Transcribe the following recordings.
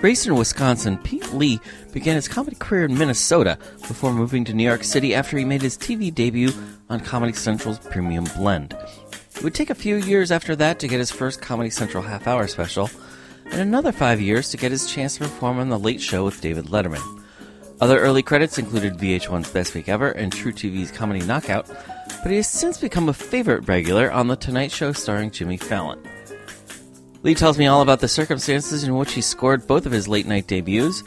Raised in Wisconsin, Pete Lee began his comedy career in Minnesota before moving to New York City after he made his TV debut on Comedy Central's Premium Blend. It would take a few years after that to get his first Comedy Central half hour special, and another five years to get his chance to perform on The Late Show with David Letterman. Other early credits included VH1's Best Week Ever and truTV's Comedy Knockout, but he has since become a favorite regular on The Tonight Show starring Jimmy Fallon. Lee tells me all about the circumstances in which he scored both of his late night debuts,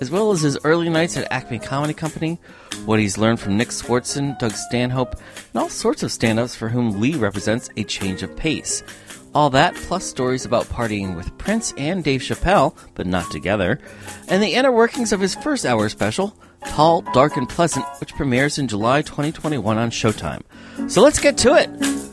as well as his early nights at Acme Comedy Company, what he's learned from Nick Swardson, Doug Stanhope, and all sorts of stand ups for whom Lee represents a change of pace. All that, plus stories about partying with Prince and Dave Chappelle, but not together, and the inner workings of his first hour special, Tall, Dark, and Pleasant, which premieres in July 2021 on Showtime. So let's get to it!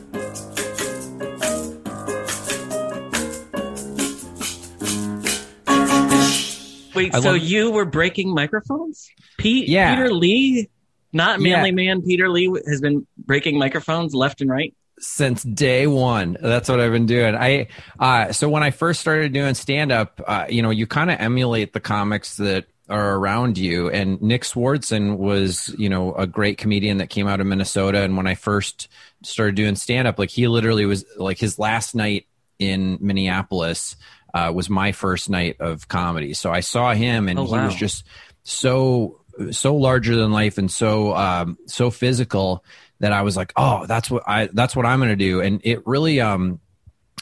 Wait, I so love- you were breaking microphones? Pete, Yeah. Peter Lee, not Yeah. manly man Peter Lee, has been breaking microphones left and right. since day one that's what i've been doing i uh so when i first started doing stand up uh you know you kind of emulate the comics that are around you and nick swardson was you know a great comedian that came out of minnesota and when i first started doing stand up like he literally was like his last night in minneapolis uh, was my first night of comedy. So i saw him and Oh, he was just so so larger than life and so um so physical that I was like, oh, that's what I that's what I'm going to do, and it really um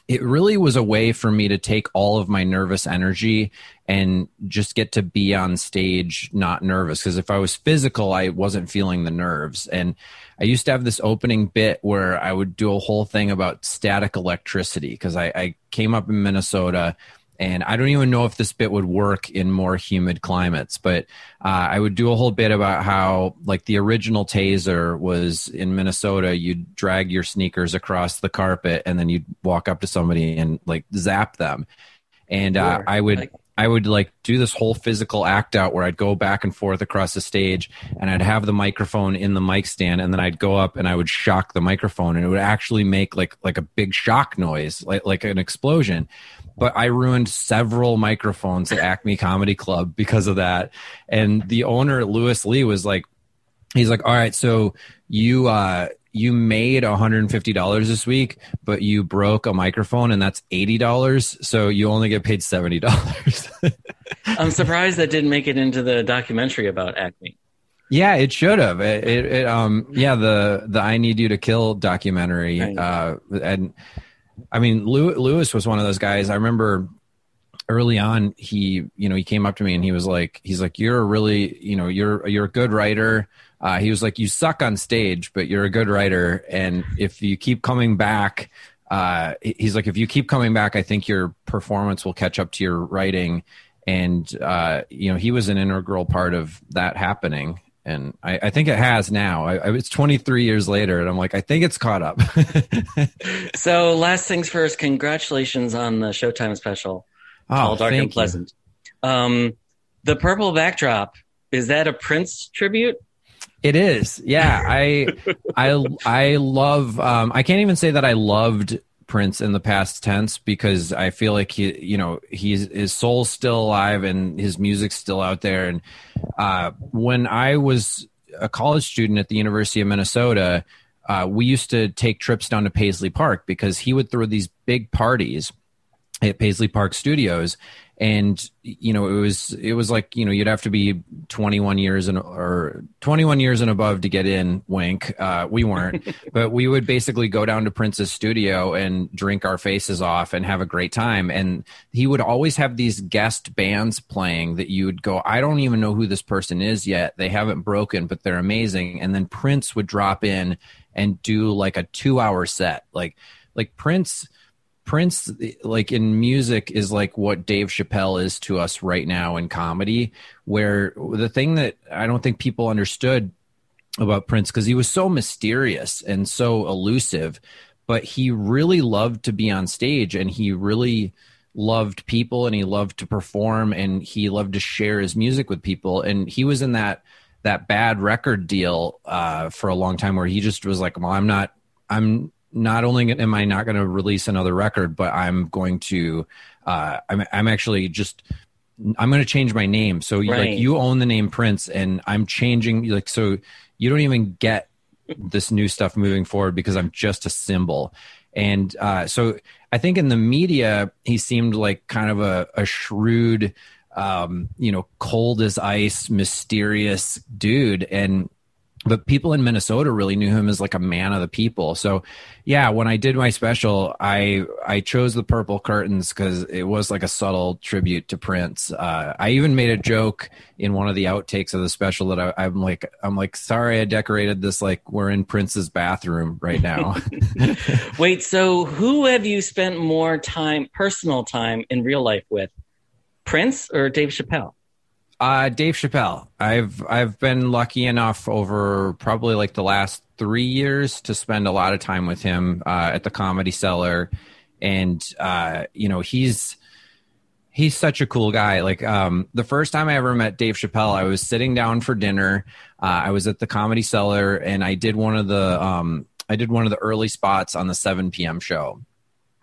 it really was a way for me to take all of my nervous energy and just get to be on stage not nervous because if I was physical, I wasn't feeling the nerves. And I used to have this opening bit where I would do a whole thing about static electricity because I, I came up in Minnesota and I don't even know if this bit would work in more humid climates, but uh, I would do a whole bit about how, like, the original taser was in Minnesota. You'd drag your sneakers across the carpet, and then you'd walk up to somebody and like zap them. And uh, Sure. I would. Like- I would like do this whole physical act out where I'd go back and forth across the stage and I'd have the microphone in the mic stand and then I'd go up and I would shock the microphone and it would actually make like like a big shock noise like like an explosion but I ruined several microphones at Acme Comedy Club because of that. And the owner, Louis Lee, was like, he's like, all right, so you uh you made $150 this week, but you broke a microphone and that's $80. So you only get paid $70. I'm surprised that didn't make it into the documentary about Acme. yeah, it should have. It, it, it um yeah, the the I need you to kill documentary Right. uh and I mean Louis was one of those guys. I remember early on he you know he came up to me and he was like he's like you're a really you know you're you're a good writer uh, he was like you suck on stage but you're a good writer and if you keep coming back uh, he's like if you keep coming back i think your performance will catch up to your writing and uh, you know he was an integral part of that happening and I, I think it has now. I, I, it's 23 years later, and I'm like, I think it's caught up. So, last things first, congratulations on the Showtime special, Tall, Dark, Oh, thank and. Pleasant. Um, the purple backdrop, is that a Prince tribute? It is. Yeah. I I I love um I can't even say that I loved Prince in the past tense because I feel like he you know, he's his soul's still alive and his music's still out there and uh when I was a college student at the University of Minnesota, uh we used to take trips down to Paisley Park because he would throw these big parties at Paisley Park Studios, and you know it was it was like you know you'd have to be 21 years and or 21 years and above to get in. Wink, uh, we weren't, but we would basically go down to Prince's studio and drink our faces off and have a great time. And he would always have these guest bands playing that you would go, I don't even know who this person is yet. They haven't broken, but they're amazing. And then Prince would drop in and do like a two hour set, like like Prince. Prince, like in music, is like what Dave Chappelle is to us right now in comedy. Where the thing that I don't think people understood about Prince because he was so mysterious and so elusive, but he really loved to be on stage and he really loved people and he loved to perform and he loved to share his music with people and he was in that that bad record deal uh, for a long time where he just was like well i'm not i'm not only am i not going to release another record but i'm going to uh, I'm, I'm actually just i'm going to change my name so right. like you own the name prince and i'm changing like so you don't even get this new stuff moving forward because i'm just a symbol and uh, so I think in the media, he seemed like kind of a, a shrewd, um, you know, cold as ice, mysterious dude. And but people in Minnesota really knew him as like a man of the people. So, yeah, when I did my special, I I chose the purple curtains because it was like a subtle tribute to Prince. Uh, I even made a joke in one of the outtakes of the special that I, I'm like I'm like sorry I decorated this like we're in Prince's bathroom right now. Wait, so who have you spent more time, personal time, in real life with, Prince or Dave Chappelle? Uh, Dave Chappelle. I've I've been lucky enough over probably like the last three years to spend a lot of time with him uh, at the Comedy Cellar, and uh, you know he's he's such a cool guy. Like um, the first time I ever met Dave Chappelle, I was sitting down for dinner. Uh, I was at the Comedy Cellar, and I did one of the um, I did one of the early spots on the 7 p.m. show.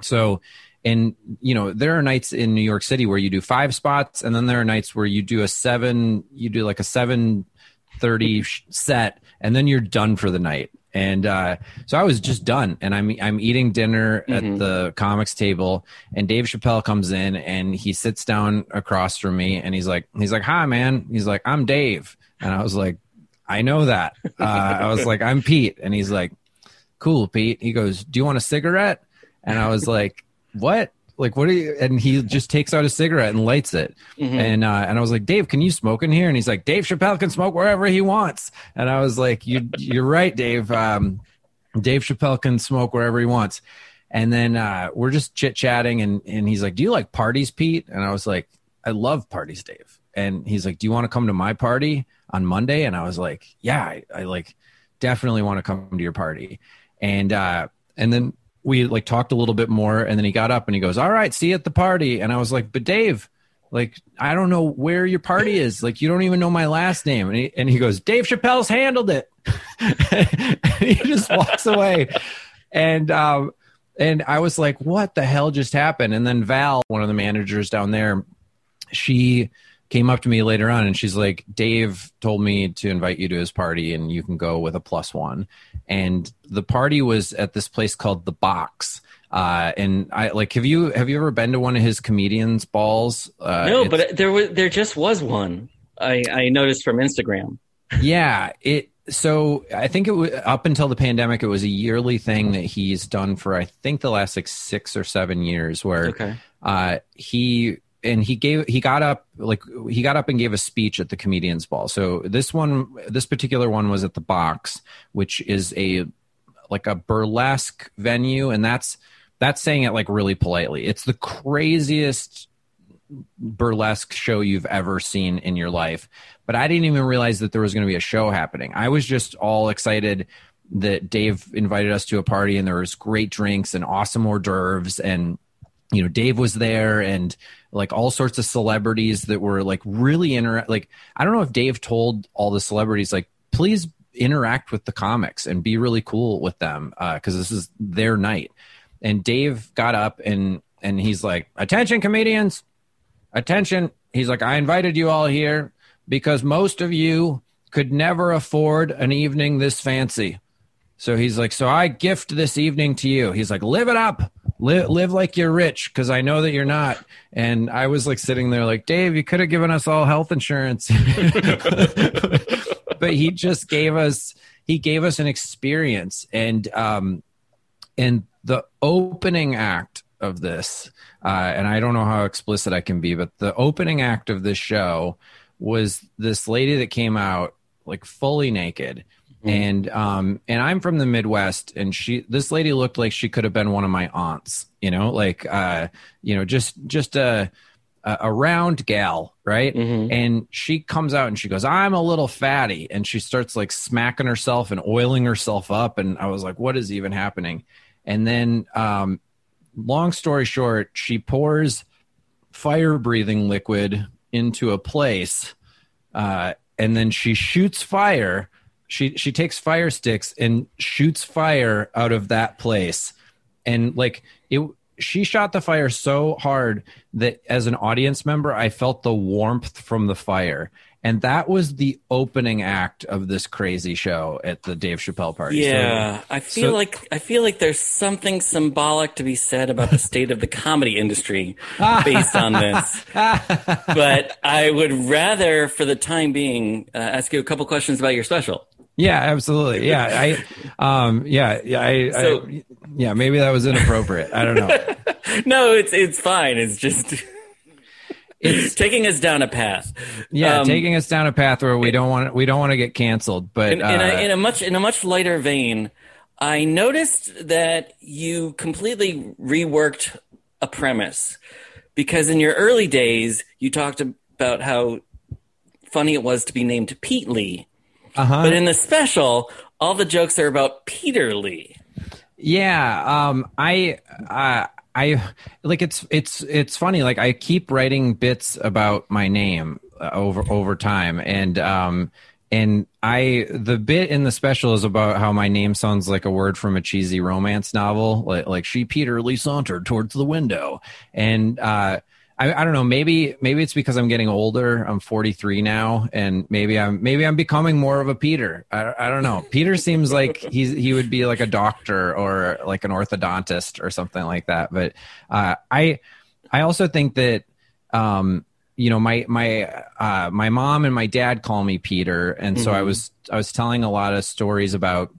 So and you know there are nights in new york city where you do five spots and then there are nights where you do a seven you do like a 730 set and then you're done for the night. And uh, so i was just done and i'm i'm eating dinner mm-hmm. at the comics table and dave chappelle comes in and he sits down across from me and he's like he's like hi man. He's like i'm dave. And i was like i know that. Uh, i was like i'm pete. And he's like cool pete. He goes do you want a cigarette? And i was like what? Like, what are you? And he just takes out a cigarette and lights it. Mm-hmm. And uh, and I was like, Dave, can you smoke in here? And he's like, Dave Chappelle can smoke wherever he wants. And I was like, you you're right, Dave. Um, Dave Chappelle can smoke wherever he wants. And then uh, we're just chit chatting, and and he's like, Do you like parties, Pete? And I was like, I love parties, Dave. And he's like, Do you want to come to my party on Monday? And I was like, Yeah, I, I like definitely want to come to your party. And uh, and then we like talked a little bit more and then he got up and he goes all right see you at the party. And i was like but dave like i don't know where your party is. Like you don't even know my last name. And he, and he goes dave chappelle's handled it. He just walks away. And um and i was like what the hell just happened? And then val one of the managers down there she came up to me later on and she's like, Dave told me to invite you to his party and you can go with a plus one. And the party was at this place called The Box. Uh, and I like, have you, have you ever been to one of his comedians balls? Uh, no, but there was, there just was one I, I noticed from Instagram. yeah. It, so I think it was up until the pandemic, it was a yearly thing that he's done for, I think the last like six or seven years where, okay. uh, he and he gave he got up like he got up and gave a speech at the comedians ball. So this one this particular one was at the box which is a like a burlesque venue. And that's that's saying it like really politely. It's the craziest burlesque show you've ever seen in your life. But i didn't even realize that there was going to be a show happening. I was just all excited that dave invited us to a party and there was great drinks and awesome hors d'oeuvres and you know dave was there and like all sorts of celebrities that were like really inter like I don't know if Dave told all the celebrities like please interact with the comics and be really cool with them because uh, this is their night. And Dave got up and and he's like, "Attention, comedians! Attention!" He's like, "I invited you all here because most of you could never afford an evening this fancy." So he's like, "So I gift this evening to you." He's like, "Live it up." Live live like you're rich because I know that you're not. And I was like sitting there like, Dave, you could have given us all health insurance. but he just gave us he gave us an experience and um and the opening act of this uh and I don't know how explicit I can be, but the opening act of this show was this lady that came out like fully naked Mm-hmm. And um and I'm from the Midwest and she this lady looked like she could have been one of my aunts, you know, like uh you know, just just a a, round gal, right? Mhm. And she comes out and she goes, "I'm a little fatty," and she starts like smacking herself and oiling herself up, and I was like, "What is even happening?" And then, um, long story short, she pours fire breathing liquid into a place, uh, and then she shoots fire. She she takes fire sticks and shoots fire out of that place, and like it. She shot the fire so hard that as an audience member, I felt the warmth from the fire. And that was the opening act of this crazy show at the Dave Chappelle party. So- Yeah, I feel so- like I feel like there's something symbolic to be said about the state of the comedy industry based on this. but I would rather, for the time being, uh, ask you a couple questions about your special. Yeah, absolutely. Yeah, I, um, yeah, yeah, I, So- I, yeah, maybe that was inappropriate. I don't know. No, it's it's fine. It's just It's taking us down a path. yeah, Um, taking us down a path where we don't want we don't want to get canceled. But in, in, uh, a, in a much in a much lighter vein, I noticed that you completely reworked a premise because in your early days you talked about how funny it was to be named Pete Lee, uh-huh. but in the special, all the jokes are about Peter Lee. Yeah, um, I, uh, I like it's it's it's funny. Like I keep writing bits about my name uh, over over time, and um, and I the bit in the special is about how my name sounds like a word from a cheesy romance novel, like like she Peter Lee sauntered towards the window, and uh, I, I don't know. Maybe maybe it's because I'm getting older. I'm 43 now, and maybe I'm maybe I'm becoming more of a Peter. I, I don't know. Peter seems like he's he would be like a doctor or like an orthodontist or something like that. But uh, I I also think that um, you know my my uh, my mom and my dad call me Peter, and so I Mhm. was I was telling a lot of stories about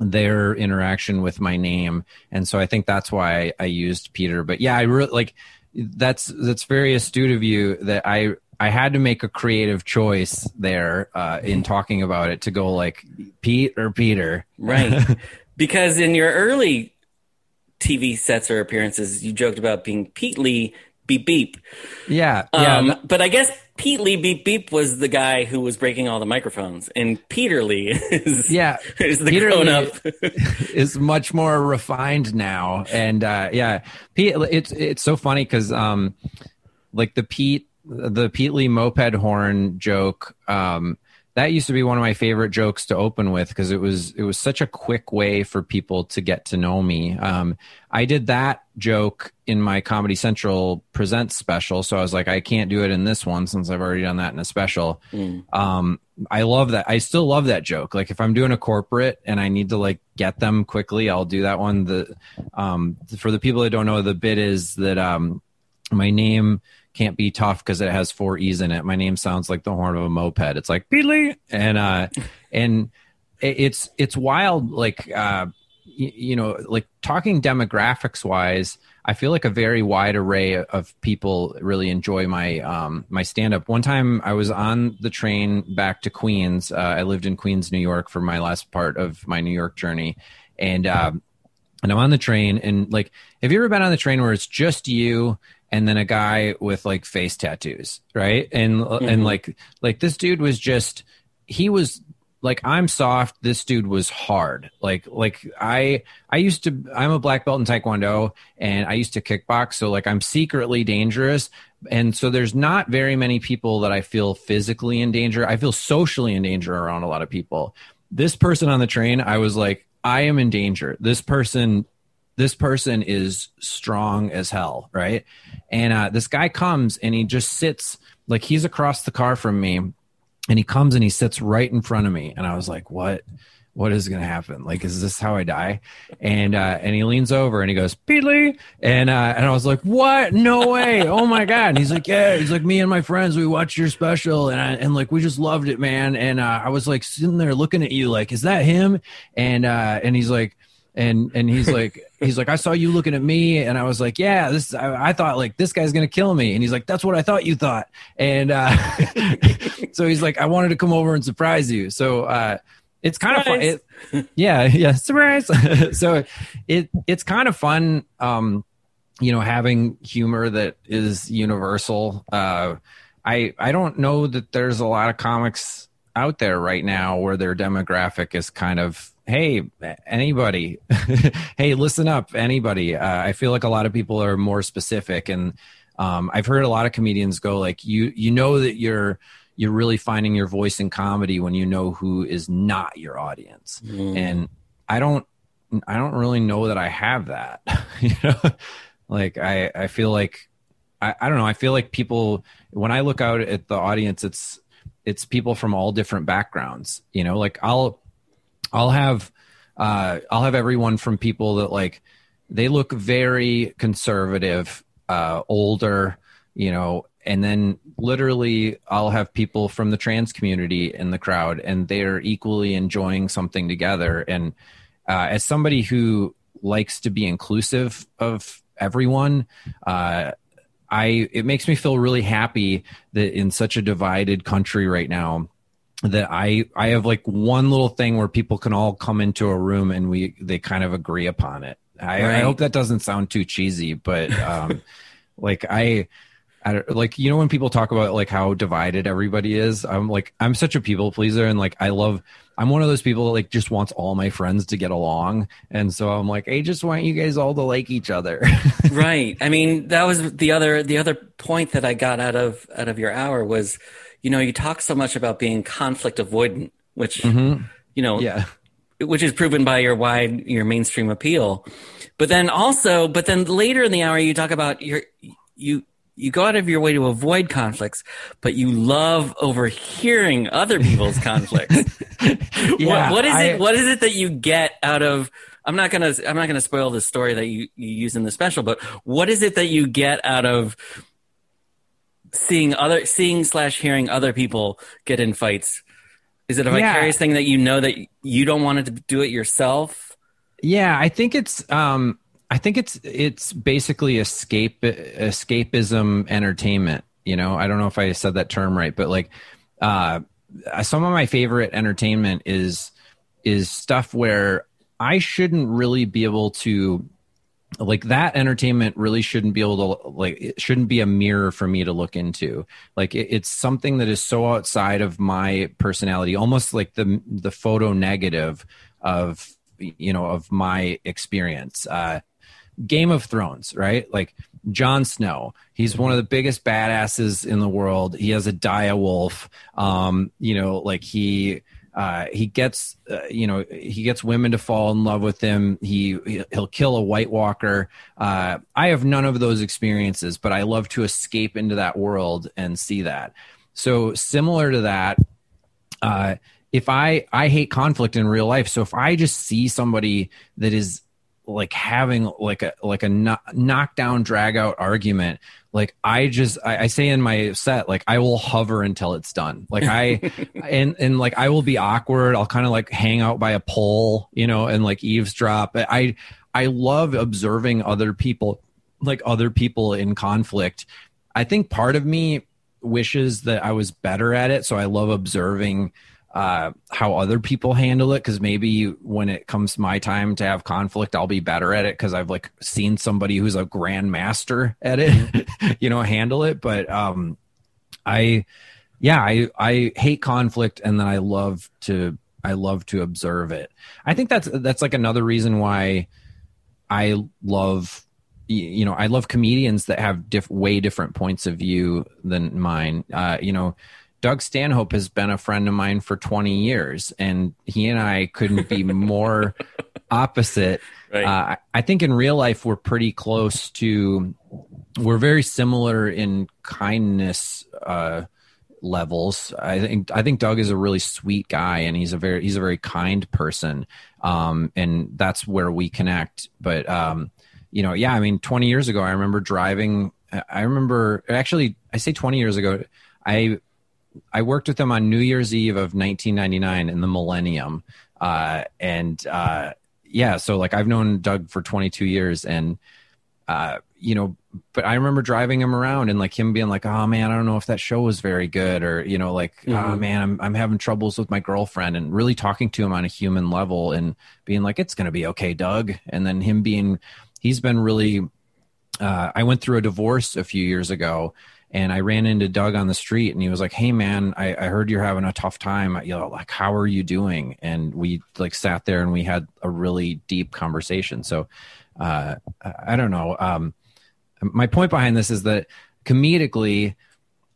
their interaction with my name and so i think that's why i, I used peter but yeah i really like that's that's very astute of you that i i had to make a creative choice there uh in talking about it to go like pete or peter Right. because in your early TV sets or appearances, you joked about being Pete Lee beep beep. yeah yeah Um, but I guess Pete Lee beep beep was the guy who was breaking all the microphones, and Peter Lee is yeah is the Peter grown Lee- up. is much more refined now and uh yeah pete it's it's so funny because um like the pete the pete lee moped horn joke um that used to be one of my favorite jokes to open with because it was it was such a quick way for people to get to know me. Um i did that joke in my comedy central presents special so i was like i can't do it in this one since i've already done that in a special. Mm. um i love that i still love that joke. Like if i'm doing a corporate and i need to like get them quickly i'll do that one. The um for the people that don't know the bit is that um my name can't be tough because it has four e's in it. My name sounds like the horn of a moped. It's like Beedley and uh and it's it's wild like uh y- you know like talking demographics wise i feel like a very wide array of people really enjoy my um my stand up one time i was on the train back to queens uh, i lived in queens new york for my last part of my new york journey. And um and i'm on the train and like have you ever been on the train where it's just you and then a guy with like face tattoos right and and Mhm. like like this dude was just he was like I'm soft. This dude was hard. Like like I I used to I'm a black belt in taekwondo and I used to kickbox. So like I'm secretly dangerous. And so there's not very many people that I feel physically in danger. I feel socially in danger around a lot of people. This person on the train, I was like, I am in danger. This person this person is strong as hell, right? And uh, this guy comes and he just sits like he's across the car from me and he comes and he sits right in front of me. And i was like what? What is going to happen? Like is this how i die? And uh and he leans over and he goes Peely. And uh and i was like what? No way. Oh my god. And he's like yeah. He's like me and my friends we watched your special and I, and like we just loved it man. And uh i was like sitting there looking at you like is that him? And uh and he's like and and he's like he's like i saw you looking at me. And i was like yeah this i, I thought like this guy's gonna kill me. And he's like that's what i thought you thought. And uh so he's like i wanted to come over and surprise you. So uh it's kind of fun it, yeah yeah surprise. So it it's kind of fun um you know having humor that is universal. Uh i i don't know that there's a lot of comics out there right now where their demographic is kind of hey anybody. Hey listen up anybody. Uh, i feel like a lot of people are more specific and um, i've heard a lot of comedians go like you you know that you're you're really finding your voice in comedy when you know who is not your audience. Mm. and i don't i don't really know that i have that. You know like i i feel like I, I don't know. I feel like people when i look out at the audience it's it's people from all different backgrounds. You know like i'll i'll have uh i'll have everyone from people that like they look very conservative uh older you know and then literally i'll have people from the trans community in the crowd and they're equally enjoying something together. And uh, as somebody who likes to be inclusive of everyone uh, I it makes me feel really happy that in such a divided country right now that I I have like one little thing where people can all come into a room and we they kind of agree upon it. I, right. I hope that doesn't sound too cheesy, but um, like I I like you know when people talk about like how divided everybody is i'm like i'm such a people pleaser and like i love i'm one of those people that like just wants all my friends to get along and so i'm like i just want you guys all to like each other right i mean that was the other the other point that i got out of out of your hour was you know you talk so much about being conflict avoidant which mm-hmm. you know yeah which is proven by your wide your mainstream appeal but then also but then later in the hour you talk about your you you go out of your way to avoid conflicts, but you love overhearing other people's conflicts. yeah, what, what is I, it? What is it that you get out of? I'm not gonna. I'm not gonna spoil the story that you, you use in the special, but what is it that you get out of seeing other, seeing slash hearing other people get in fights? Is it a vicarious yeah. thing that you know that you don't want to do it yourself? Yeah, I think it's. um I think it's it's basically escape escapism entertainment. You know, I don't know if I said that term right, but like uh, some of my favorite entertainment is is stuff where I shouldn't really be able to like that entertainment really shouldn't be able to like it shouldn't be a mirror for me to look into like it, it's something that is so outside of my personality almost like the the photo negative of you know of my experience uh Game of Thrones, right? Like Jon Snow, he's one of the biggest badasses in the world. He has a dire wolf. Um, you know, like he uh, he gets uh, you know he gets women to fall in love with him. He he'll kill a White Walker. Uh, I have none of those experiences, but I love to escape into that world and see that. So similar to that, uh, if I I hate conflict in real life, so if I just see somebody that is like having like a like a no- knockdown drag out argument like i just I, I, say in my set like i will hover until it's done. Like i and and like i will be awkward. I'll kind of like hang out by a pole you know and like eavesdrop. I i love observing other people like other people in conflict. I think part of me wishes that i was better at it so i love observing uh, how other people handle it. Because maybe when it comes my time to have conflict i'll be better at it because i've like seen somebody who's a grandmaster at it mm-hmm. you know handle it. But um i yeah i i hate conflict and then i love to i love to observe it. I think that's that's like another reason why i love you know i love comedians that have diff- way different points of view than mine. Uh you know Doug Stanhope has been a friend of mine for 20 years, and he and I couldn't be more opposite. Right. Uh, I think in real life, we're pretty close to, we're very similar in kindness uh, levels. I think I think Doug is a really sweet guy, and he's a very he's a very kind person, um, and that's where we connect. But um, you know, yeah, I mean, 20 years ago, I remember driving. I remember actually, I say 20 years ago, I I worked with him on New Year's Eve of 1999 in the Millennium, uh, and uh, yeah, so like I've known Doug for 22 years, and uh, you know, but I remember driving him around and like him being like, "Oh man, I don't know if that show was very good," or you know, like, oh, mm-hmm. "Oh man, I'm I'm having troubles with my girlfriend," and really talking to him on a human level and being like, "It's gonna be okay, Doug," and then him being, he's been really uh, I went through a divorce a few years ago, and I ran into Doug on the street, and he was like, "Hey, man, I, I heard you're having a tough time. You know, like, how are you doing?" And we like sat there and we had a really deep conversation. So, uh, I don't know. Um, my point behind this is that comedically,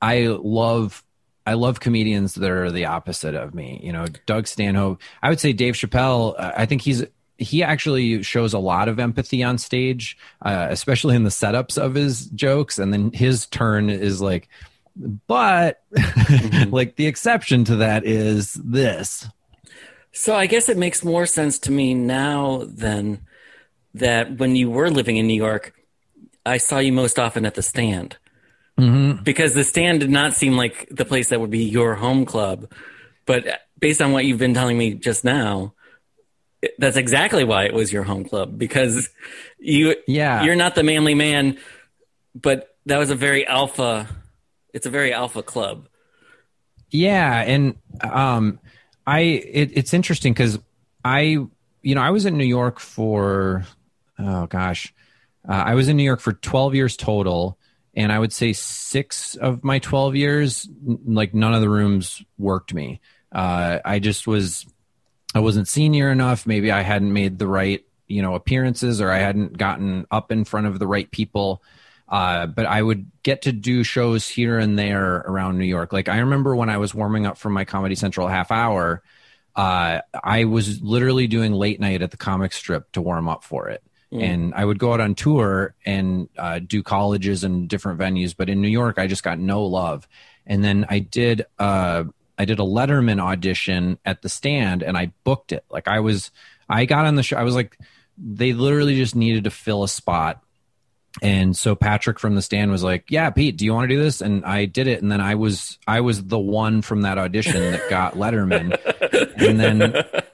I love I love comedians that are the opposite of me. You know, Doug Stanhope. I would say Dave Chappelle. Uh, I think he's he actually shows a lot of empathy on stage, uh, especially in the setups of his jokes, and then his turn is like, but mm-hmm. like the exception to that is this. So I guess it makes more sense to me now than that when you were living in New York, I saw you most often at the stand. Mm-hmm. Because the stand did not seem like the place that would be your home club. But based on what you've been telling me just now, that's exactly why it was your home club because you yeah. you're not the manly man but that was a very alpha it's a very alpha club. Yeah and um i it, it's interesting because i you know i was in new york for oh gosh uh, i was in new york for 12 years total and i would say six of my 12 years like none of the rooms worked me. Uh, i just was I wasn't senior enough. Maybe I hadn't made the right, you know, appearances or I hadn't gotten up in front of the right people. Uh, but I would get to do shows here and there around New York. Like I remember when I was warming up for my Comedy Central half hour, uh, I was literally doing late night at the comic strip to warm up for it. Mm. And I would go out on tour and uh, do colleges and different venues. But in New York, I just got no love. And then I did uh, I did a Letterman audition at the stand and I booked it. Like I was, I got on the show. I was like, they literally just needed to fill a spot. And so Patrick from the stand was like, "Yeah, Pete, do you want to do this?" And I did it. And then I was I was the one from that audition that got Letterman. and then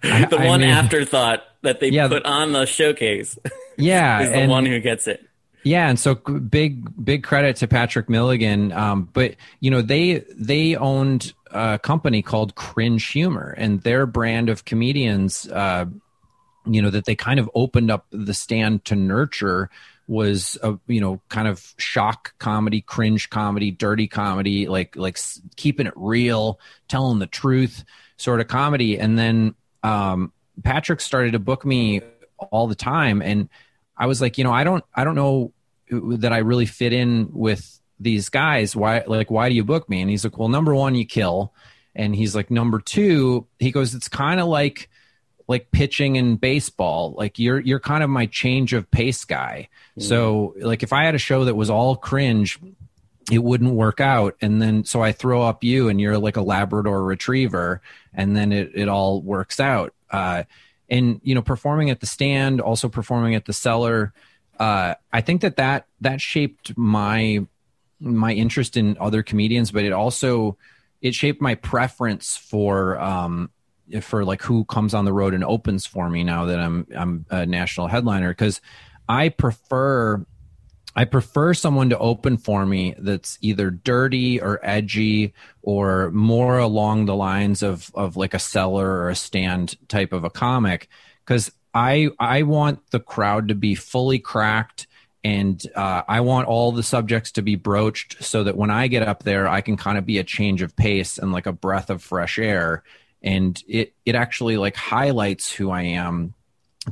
I, the one I mean, afterthought that they yeah, put on the showcase. Yeah, is the and, one who gets it. Yeah, and so big big credit to Patrick Milligan. Um, but you know they they owned a company called Cringe Humor, and their brand of comedians, uh, you know, that they kind of opened up the stand to nurture was a you know kind of shock comedy, cringe comedy, dirty comedy, like like keeping it real, telling the truth, sort of comedy. And then um, Patrick started to book me all the time, and I was like, you know, I don't, I don't know that I really fit in with these guys. Why, like, why do you book me? And he's like, well, number one, you kill. And he's like, number two, he goes, it's kind of like, like pitching in baseball. Like you're, you're kind of my change of pace guy. Mm. So like, if I had a show that was all cringe, it wouldn't work out. And then, so I throw up you and you're like a Labrador retriever and then it, it all works out. Uh, and you know performing at the stand also performing at the cellar uh, i think that that that shaped my my interest in other comedians but it also it shaped my preference for um for like who comes on the road and opens for me now that i'm i'm a national headliner. Because i prefer I prefer someone to open for me that's either dirty or edgy or more along the lines of of like a cellar or a stand type of a comic. Because I I want the crowd to be fully cracked and uh, I want all the subjects to be broached so that when I get up there I can kind of be a change of pace and like a breath of fresh air and it it actually like highlights who I am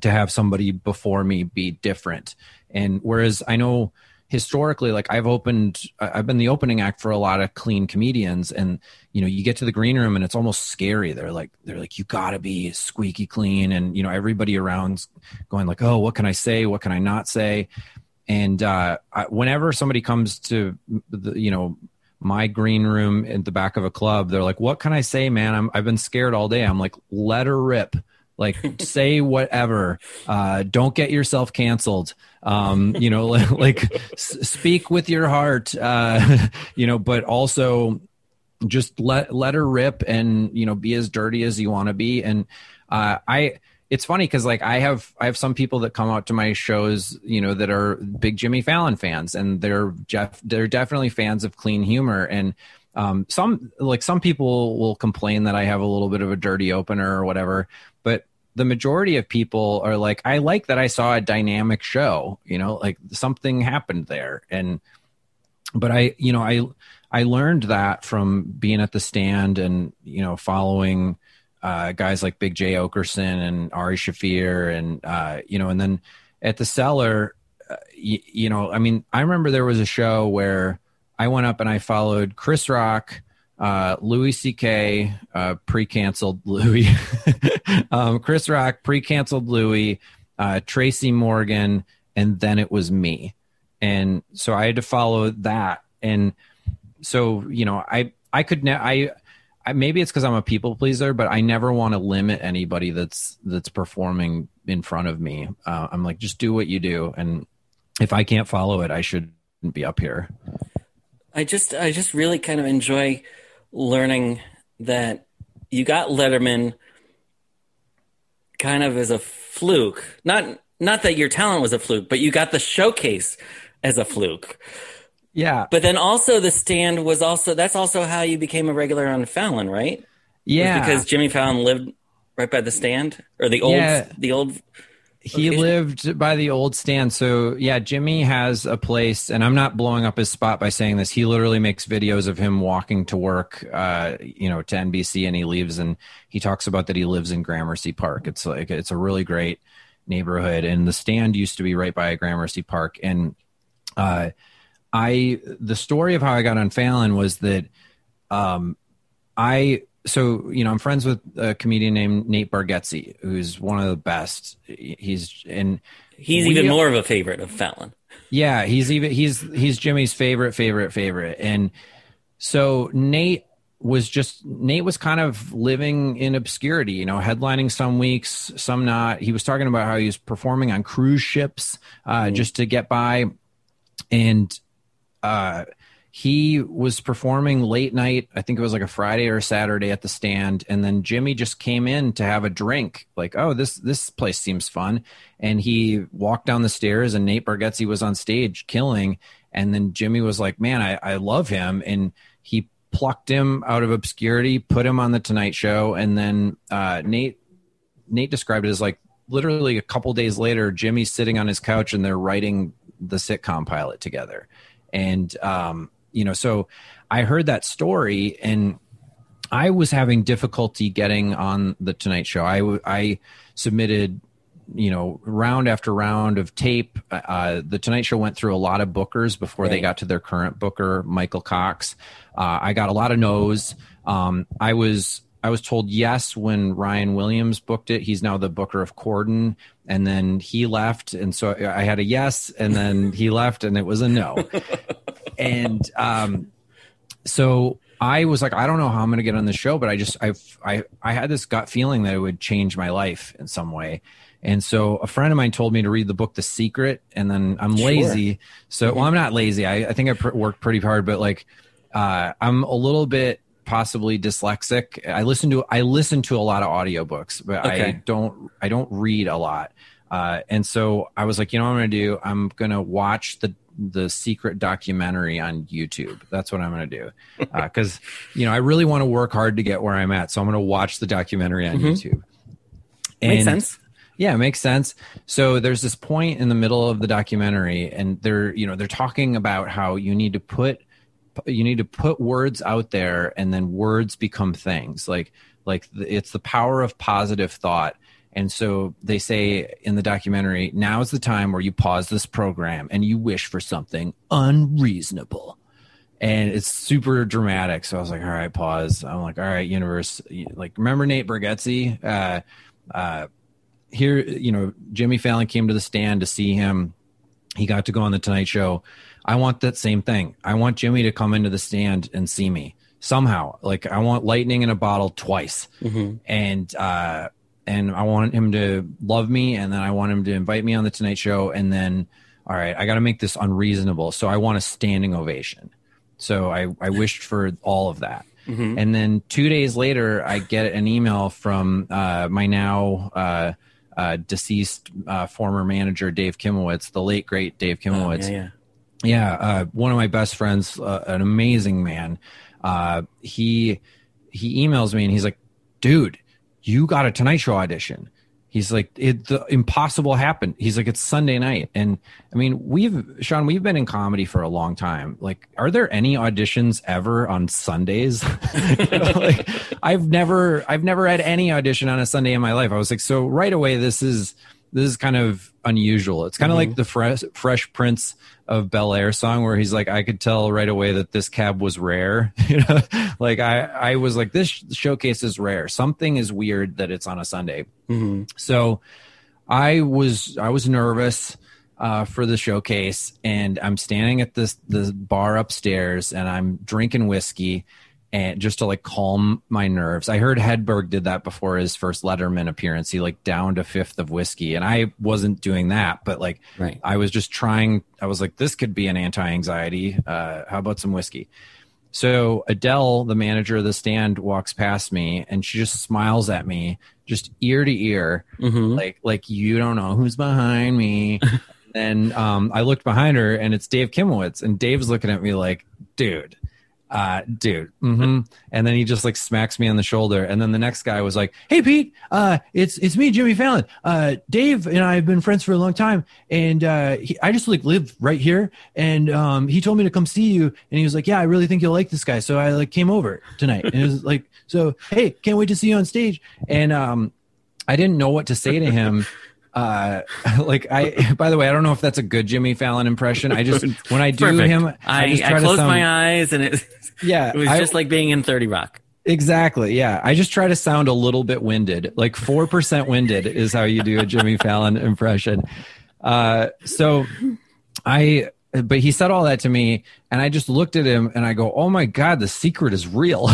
to have somebody before me be different and whereas I know historically, like I've opened, I've been the opening act for a lot of clean comedians, and you know, you get to the green room and it's almost scary. They're like, they're like, you got to be squeaky clean, and you know, everybody around's going like, oh, what can I say? What can I not say? And uh, I, whenever somebody comes to, the, you know, my green room at the back of a club, they're like, "What can I say, man? I'm, I've been scared all day." I'm like, "Let her rip." like say whatever uh, don't get yourself canceled um, you know like, like s- speak with your heart uh, you know but also just let let her rip and you know be as dirty as you want to be and uh, i it's funny because like i have i have some people that come out to my shows you know that are big jimmy fallon fans and they're jeff they're definitely fans of clean humor and um, some like some people will complain that i have a little bit of a dirty opener or whatever but the majority of people are like, I like that I saw a dynamic show, you know, like something happened there. And, but I, you know, I, I learned that from being at the stand and, you know, following uh, guys like Big Jay Oakerson and Ari Shaffir and, uh, you know, and then at the cellar, uh, y- you know, I mean, I remember there was a show where I went up and I followed Chris Rock, uh, Louis C.K. Uh, pre-canceled Louis, um, Chris Rock pre-canceled Louis, uh, Tracy Morgan, and then it was me, and so I had to follow that, and so you know I I could ne- I, I maybe it's because I'm a people pleaser, but I never want to limit anybody that's that's performing in front of me. Uh, I'm like just do what you do, and if I can't follow it, I shouldn't be up here. I just I just really kind of enjoy learning that you got Letterman kind of as a fluke. Not not that your talent was a fluke, but you got the showcase as a fluke. Yeah. But then also the stand was also that's also how you became a regular on Fallon, right? Yeah. Because Jimmy Fallon lived right by the stand or the old Yeah. the old he location? lived by the old stand so yeah jimmy has a place and i'm not blowing up his spot by saying this he literally makes videos of him walking to work uh you know to nbc and he leaves and he talks about that he lives in gramercy park it's like it's a really great neighborhood and the stand used to be right by gramercy park and uh i the story of how i got on fallon was that um i so you know i'm friends with a comedian named nate bargatze who's one of the best. He's and he's even more of a favorite of Fallon. yeah he's even he's he's jimmy's favorite favorite favorite. And so nate was just nate was kind of living in obscurity you know headlining some weeks some not. He was talking about how he was performing on cruise ships uh, just to get by. And uh, he was performing late night i think it was like a friday or a saturday at the stand and then jimmy just came in to have a drink like oh this this place seems fun. And he walked down the stairs and nate bargatze was on stage killing and then jimmy was like man i, I love him. And he plucked him out of obscurity put him on the tonight show and then uh, nate nate described it as like literally a couple days later jimmy's sitting on his couch and they're writing the sitcom pilot together and um, you know so i heard that story and i was having difficulty getting on the tonight show. I w- i submitted you know round after round of tape. Uh, the tonight show went through a lot of bookers before they got to their current booker michael cox. Uh, i got a lot of no's. Um, i was I was told yes when Ryan Williams booked it. He's now the booker of Corden, and then he left, and so I had a yes, and then he left, and it was a no. and um, so I was like, I don't know how I'm going to get on the show, but I just I I I had this gut feeling that it would change my life in some way. And so a friend of mine told me to read the book The Secret, and then I'm Sure. lazy. So well, I'm not lazy. I, I think I pr- worked pretty hard, but like uh, I'm a little bit possibly dyslexic. I listen to I listen to a lot of audiobooks, but I don't I don't read a lot. Uh, and so I was like, you know what I'm going to do? I'm going to watch the the secret documentary on YouTube. That's what I'm going to do. Because, you know, I really want to work hard to get where I'm at. So I'm going to watch the documentary on YouTube. Makes sense. yeah, it makes sense. So there's this point in the middle of the documentary, and they're you know they're talking about how you need to put you need to put words out there, and then words become things. Like like the, it's the power of positive thought. And so they say in the documentary, now is the time where you pause this program and you wish for something unreasonable. And it's super dramatic. So I was like, all right, pause. I'm like, all right, universe. Like, remember Nate Bargatze? Uh, uh, here, you know, Jimmy Fallon came to the stand to see him. He got to go on the Tonight Show. I want that same thing. I want Jimmy to come into the stand and see me somehow. Like I want lightning in a bottle twice, and uh, and I want him to love me, and then I want him to invite me on the Tonight Show, and then all right, I got to make this unreasonable. So I want a standing ovation. So I I wished for all of that. And then two days later, I get an email from uh, my now uh, uh, deceased uh, former manager, Dave Kimowitz, the late great Dave Oh, Kimowitz. yeah, yeah. Yeah, uh, one of my best friends, uh, an amazing man. Uh, he he emails me and he's like, "Dude, you got a Tonight Show audition." He's like, it, the impossible happened. He's like, it's Sunday night. And I mean, we've, Sean, we've been in comedy for a long time. Like, are there any auditions ever on Sundays? like, I've never, I've never had any audition on a Sunday in my life. I was like, so right away, this is, this is kind of unusual. It's kind of Mm-hmm. like the fresh, fresh Prince of Bel Air song where he's like, I could tell right away that this cab was rare. you know, like I, I was like, this showcase is rare. Something is weird that it's on a Sunday. Mm-hmm. So I was, I was nervous uh, for the showcase, and I'm standing at this the bar upstairs, and I'm drinking whiskey, and just to like calm my nerves. I heard Hedberg did that before his first Letterman appearance. He like downed a fifth of whiskey, and I wasn't doing that, but like Right. I was just trying. I was like, this could be an anti-anxiety. Uh, how about some whiskey? So Adele, the manager of the stand, walks past me, and she just smiles at me, just ear to ear, Mm-hmm. like like you don't know who's behind me. and um, I looked behind her, and it's Dave Kimowitz, and Dave's looking at me like, dude. Uh, dude. hmm And then he just like smacks me on the shoulder. And then the next guy was like, Hey Pete, uh, it's, it's me, Jimmy Fallon. Uh, Dave and I have been friends for a long time. And, uh, he, I just like live right here. And, um, he told me to come see you. And he was like, yeah, I really think you'll like this guy. So I like came over tonight and it was like, so, Hey, can't wait to see you on stage. And, um, I didn't know what to say to him. Uh, like I, by the way, I don't know if that's a good Jimmy Fallon impression. I just, when I do Perfect. him, I, I, I, just try to sound- my eyes and it, Yeah. it was I- just like being in 30 Rock. Exactly. Yeah. I just try to sound a little bit winded. Like 4% winded is how you do a Jimmy Fallon impression. Uh, so I, but he said all that to me and I just looked at him and I go, Oh my God, the secret is real.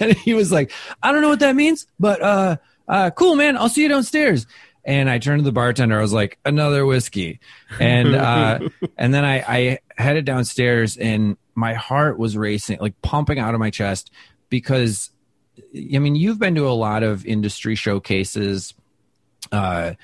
and he was like, I don't know what that means, but, uh, uh, cool, man. I'll see you downstairs. And I turned to the bartender. I was like, another whiskey. And, uh, and then I, I headed downstairs and my heart was racing, like pumping out of my chest because I mean, you've been to a lot of industry showcases. Uh,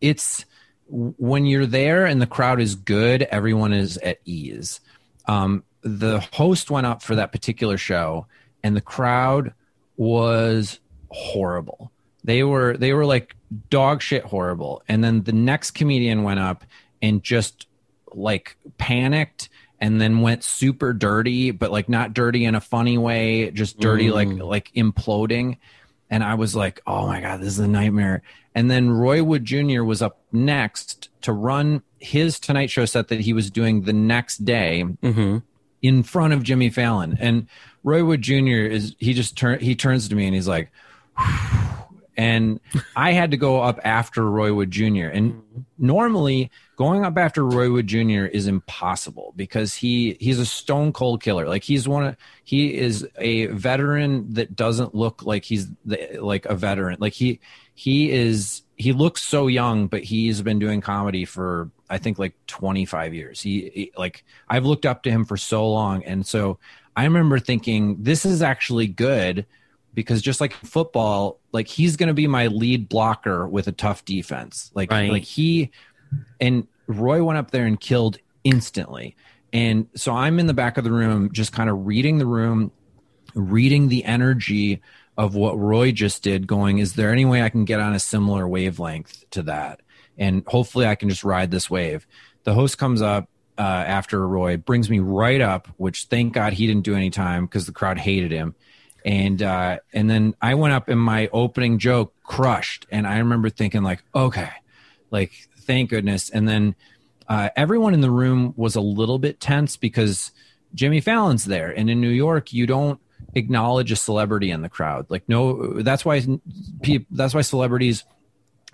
it's when you're there and the crowd is good, everyone is at ease. Um, the host went up for that particular show, and the crowd was horrible. They were they were like dog shit horrible. And then the next comedian went up and just like panicked and then went super dirty, but like not dirty in a funny way, just dirty like like imploding. And I was like, oh my God, this is a nightmare. And then Roy Wood Jr. was up next to run his Tonight Show set that he was doing the next day Mm-hmm. in front of Jimmy Fallon. And Roy Wood Jr. is he just turn he turns to me and he's like, and I had to go up after Roy Wood Jr. And normally going up after Roy Wood Jr. is impossible because he he's a stone cold killer. Like he's one of he is a veteran that doesn't look like he's the, like a veteran. Like he he is he looks so young, but he's been doing comedy for I think like 25 years. He, he like I've looked up to him for so long, and so I remember thinking this is actually good because just like football, like he's going to be my lead blocker with a tough defense. Like Right. like he and Roy went up there and killed instantly. And so I'm in the back of the room just kind of reading the room, reading the energy of what Roy just did going is there any way I can get on a similar wavelength to that? And hopefully I can just ride this wave. The host comes up uh, after Roy, brings me right up, which thank God he didn't do any time because the crowd hated him and uh, and then I went up and my opening joke crushed, and I remember thinking like, okay, like thank goodness. And then uh, everyone in the room was a little bit tense because Jimmy Fallon's there, and in New York you don't acknowledge a celebrity in the crowd. Like no, that's why that's why celebrities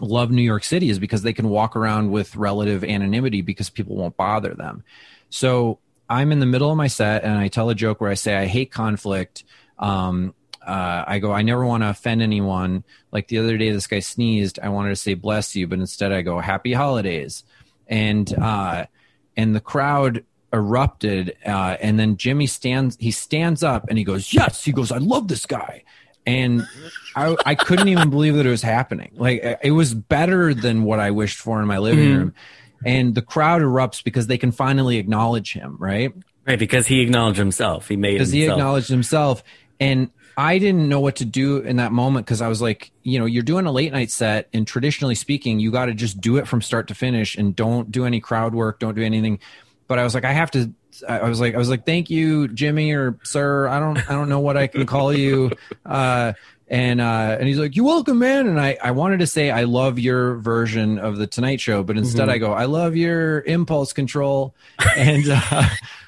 love New York City is because they can walk around with relative anonymity because people won't bother them. So I'm in the middle of my set and I tell a joke where I say I hate conflict. Um, uh, I go, I never want to offend anyone. Like the other day, this guy sneezed. I wanted to say bless you, but instead I go happy holidays, and uh, and the crowd erupted. Uh, and then Jimmy stands. He stands up and he goes, yes. He goes, I love this guy. And I, I couldn't even believe that it was happening. Like it was better than what I wished for in my living Mhm. room. And the crowd erupts because they can finally acknowledge him, right? Right, because he acknowledged himself. He made because he acknowledged himself and I didn't know what to do in that moment because I was like, you know, you're doing a late night set, and traditionally speaking, you got to just do it from start to finish and don't do any crowd work, don't do anything. But I was like, I have to. I was like, I was like, thank you, Jimmy or sir. I don't, I don't know what I can call you. Uh, and uh, and he's like, "You're welcome, man." And I, I wanted to say I love your version of the Tonight Show, but instead Mhm. I go, "I love your impulse control," and uh,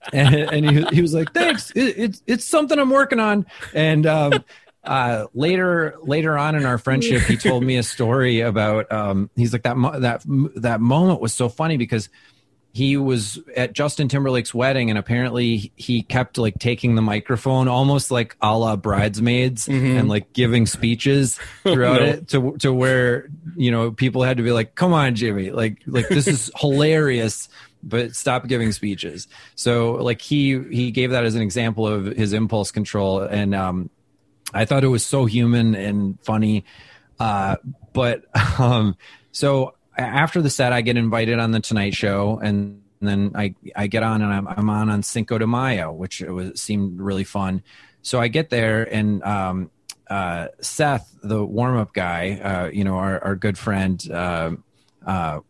and, and he, he was like, "Thanks, it, it's it's something I'm working on." And um, uh, later later on in our friendship, he told me a story about. Um, he's like that mo- that that moment was so funny because he was at Justin Timberlake's wedding, and apparently he kept like taking the microphone, almost like a la bridesmaids, Mhm. and like giving speeches throughout No. it to to where you know people had to be like, "Come on, Jimmy! Like like this is hilarious." But stop giving speeches. So like he he gave that as an example of his impulse control, and um, I thought it was so human and funny. Uh, but um, so after the set, I get invited on the Tonight Show, and then I I get on and I'm I'm on on Cinco de Mayo, which it was seemed really fun. So I get there and um, uh, Seth, the warm up guy, uh, you know our our good friend. Uh, uh,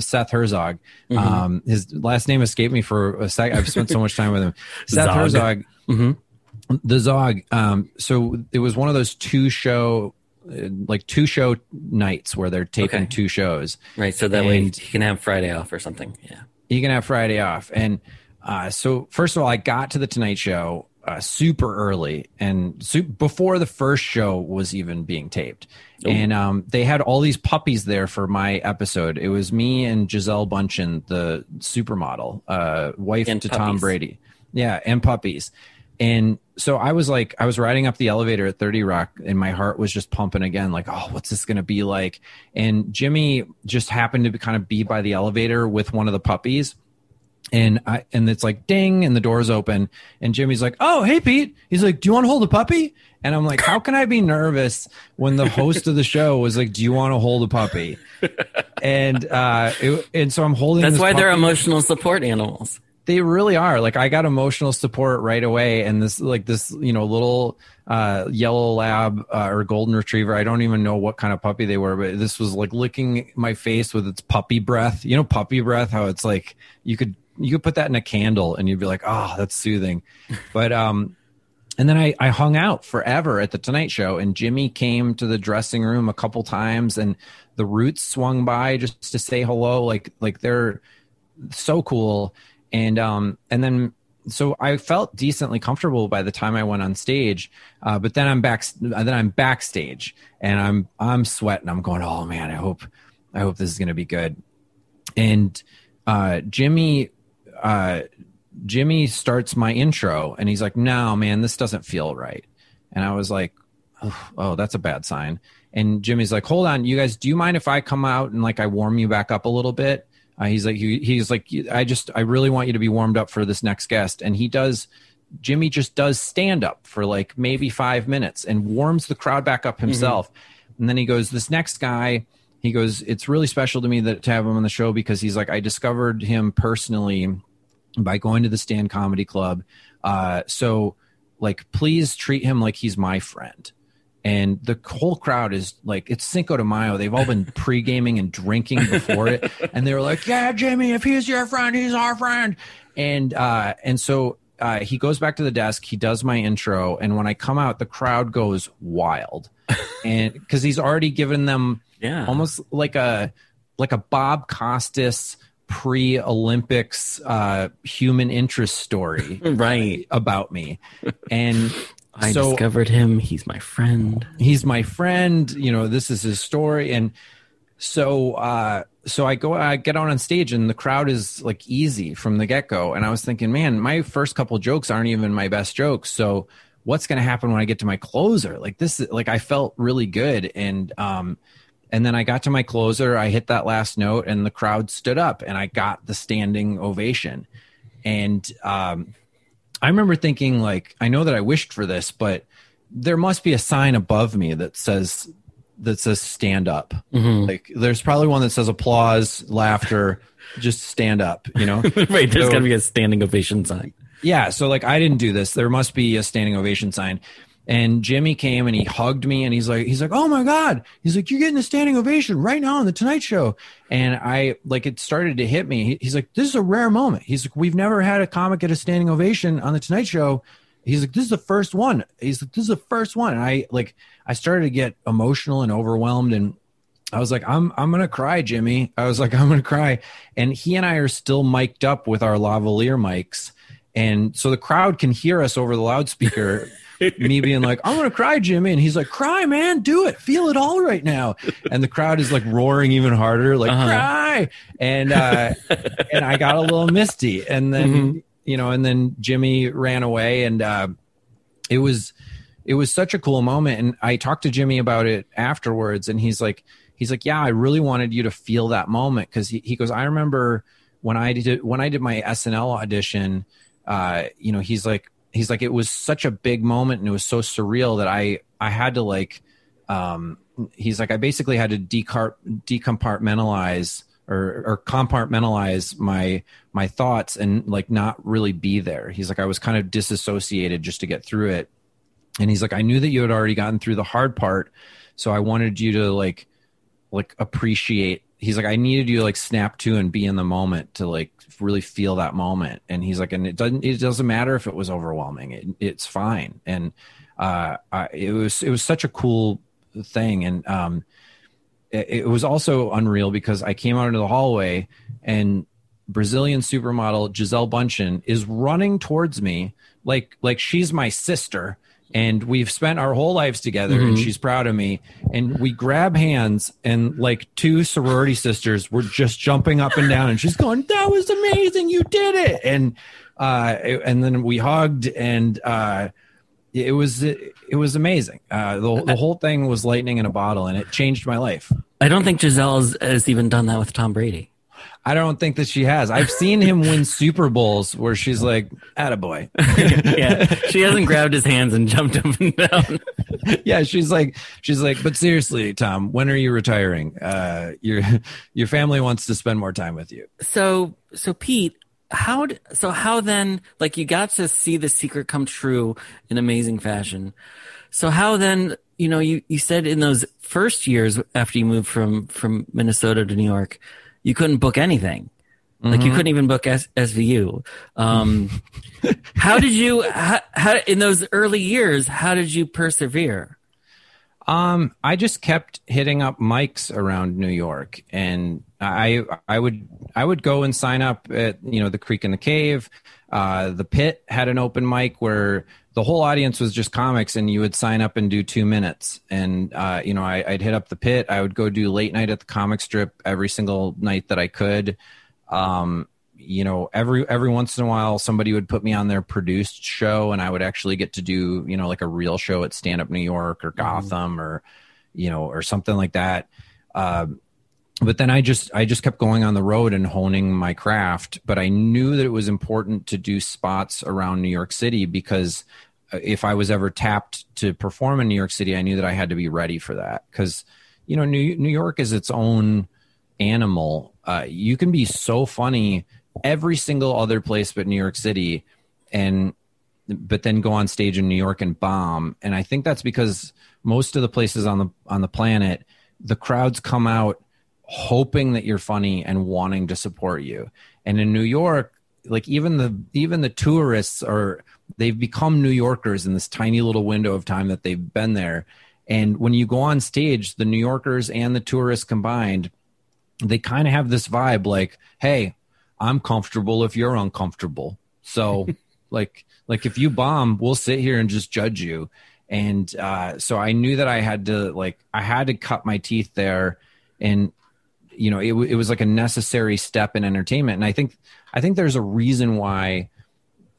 Seth Herzog. Mhm. Um, his last name escaped me for a sec. I've spent so much time with him. Seth Zog. Herzog Mhm. the Zog. Um, so it was one of those two show, uh, like two show nights where they're taping Okay. two shows. Right, so that way And- he can have Friday off or something. Yeah. You can have Friday off, and uh, so first of all, I got to the Tonight Show uh, super early and su- before the first show was even being taped. Ooh. And um, they had all these puppies there for my episode. It was me and Gisele Bündchen, the supermodel, uh, wife And to Tom. Brady. Yeah, and puppies. And so I was like, I was riding up the elevator at 30 Rock, and my heart was just pumping again, like, oh, what's this going to be like? And Jimmy just happened to be, kind of be by the elevator with one of the puppies. And I and it's like ding, and the door's open, and Jimmy's like, "Oh, hey Pete." He's like, "Do you want to hold a puppy?" And I'm like, "How can I be nervous when the host of the show was like, "Do you want to hold a puppy?" And uh, it, and so I'm holding. That's why they're emotional support animals. they really are like i got emotional support right away and this like this you know little uh yellow lab uh, or golden retriever i don't even know what kind of puppy they were but this was like licking my face with its puppy breath you know puppy breath how it's like you could you could put that in a candle and you'd be like oh that's soothing but um and then I, I hung out forever at the Tonight Show, and Jimmy came to the dressing room a couple times, and the Roots swung by just to say hello. Like like they're so cool, and um and then so I felt decently comfortable by the time I went on stage, uh, but then I'm back then I'm backstage, and I'm I'm sweating. I'm going, oh man, I hope I hope this is gonna be good. And uh, Jimmy uh, Jimmy starts my intro and he's like, no, man, this doesn't feel right. And I was like, oh, oh, that's a bad sign. And Jimmy's like, hold on, you guys, do you mind if I come out and like I warm you back up a little bit? Uh, he's like, he, he's like, I just, I really want you to be warmed up for this next guest. And he does, Jimmy just does stand up for like maybe five minutes and warms the crowd back up himself. And then he goes, this next guy, he goes, it's really special to me that to have him on the show because he's like, I discovered him personally by going to the stand comedy club. Uh, so like, please treat him like he's my friend. And the whole crowd is like, it's Cinco de Mayo. They've all been pre gaming and drinking before it. And they were like, yeah, Jimmy, if he's your friend, he's our friend. And, uh, and so, uh, he goes back to the desk. He does my intro. And when I come out, the crowd goes wild. and because he's already given them Yeah. almost like a like a Bob Costas pre-Olympics uh, human interest story Right. about me, and I so discovered him. He's my friend. he's my friend. You know, this is his story, and so uh, so I go, I get out on stage, and the crowd is like easy from the get go, and I was thinking, man, my first couple jokes aren't even my best jokes, so. What's going to happen when I get to my closer? Like this, like I felt really good, and um, and then I got to my closer. I hit that last note, and the crowd stood up, and I got the standing ovation. And um, I remember thinking, like, I know that I wished for this, but there must be a sign above me that says that says stand up. Mhm. Like, there's probably one that says applause, laughter, just stand up. You know? right. There's So- got to be a standing ovation sign. yeah, so like I didn't do this. There must be a standing ovation sign. And Jimmy came and he hugged me and he's like, he's like, oh my God. He's like, you're getting a standing ovation right now on the Tonight Show. And I like it started to hit me. He- He's like, this is a rare moment. He's like, we've never had a comic get a standing ovation on the Tonight Show. He's like, this is the first one. He's like, this is the first one. And I like, I started to get emotional and overwhelmed and I was like, I'm I'm gonna cry, Jimmy. I was like, I'm gonna cry. And he and I are still mic'd up with our lavalier mics. And so the crowd can hear us over the loudspeaker, me being like, I'm gonna cry, Jimmy. And he's like, Cry, man, do it. Feel it all right now. And the crowd is like roaring even harder, like Uh-huh. cry. And uh and I got a little misty. And then Mhm. you know, and then Jimmy ran away and uh it was it was such a cool moment and i talked to jimmy about it afterwards and he's like he's like yeah i really wanted you to feel that moment because he, he goes i remember when i did when i did my snl audition uh you know he's like he's like it was such a big moment and it was so surreal that i i had to like um he's like i basically had to decar- decompartmentalize or, or compartmentalize my my thoughts and like not really be there. He's like i was kind of disassociated just to get through it. And he's like i knew that you had already gotten through the hard part. So i wanted you to like like appreciate he's like i needed you to like snap to and be in the moment to like really feel that moment. And he's like and it doesn't it doesn't matter if it was overwhelming. It, it's fine. And uh I, it was it was such a cool thing. And um it, it was also unreal because i came out into the hallway and brazilian supermodel gisele Bündchen is running towards me like like she's my sister and we've spent our whole lives together and Mhm. she's proud of me. And we grab hands and like two sorority sisters were just jumping up and down and she's going that was amazing. You did it. And uh and then we hugged and uh it was it was amazing. Uh the, the whole thing was lightning in a bottle and it changed my life. I don't think Gisele has, has even done that with Tom Brady. I don't think that she has. I've seen him win Super Bowls where she's like, "Attaboy." yeah, she hasn't grabbed his hands and jumped up and down. yeah, she's like, she's like, but seriously, Tom, when are you retiring? Uh, your your family wants to spend more time with you. So, so Pete, how? So how then? Like you got to see the secret come true in amazing fashion. So how then? You know, you you said in those first years after you moved from from Minnesota to New York, you couldn't book anything. Like you couldn't even book S- SVU. Um, how did you? How, how in those early years? How did you persevere? Um, I just kept hitting up mics around New York, and I I would I would go and sign up at you know the Creek and the Cave. Uh, the Pit had an open mic where the whole audience was just comics, and you would sign up and do two minutes. And uh, you know I, I'd hit up the Pit. I would go do late night at the comic strip every single night that I could. Um, you know every every once in a while somebody would put me on their produced show and i would actually get to do you know like a real show at stand up new york or gotham or you know or something like that um, but then i just i just kept going on the road and honing my craft but i knew that it was important to do spots around new york city because uh, if i was ever tapped to perform in new york city i knew that i had to be ready for that. Because you know new, new york is its own animal. Uh, you can be so funny every single other place but New York City and but then go on stage in New York and bomb. And I think that's because most of the places on the on the planet the crowds come out hoping that you're funny and wanting to support you. And in New York like even the even the tourists are they've become New Yorkers in this tiny little window of time that they've been there. And when you go on stage the New Yorkers and the tourists combined they kind of have this vibe like hey i'm comfortable if you're uncomfortable. So like like if you bomb we'll sit here and just judge you. And uh so i knew that i had to like i had to cut my teeth there. And you know it, it was like a necessary step in entertainment. And i think i think there's a reason why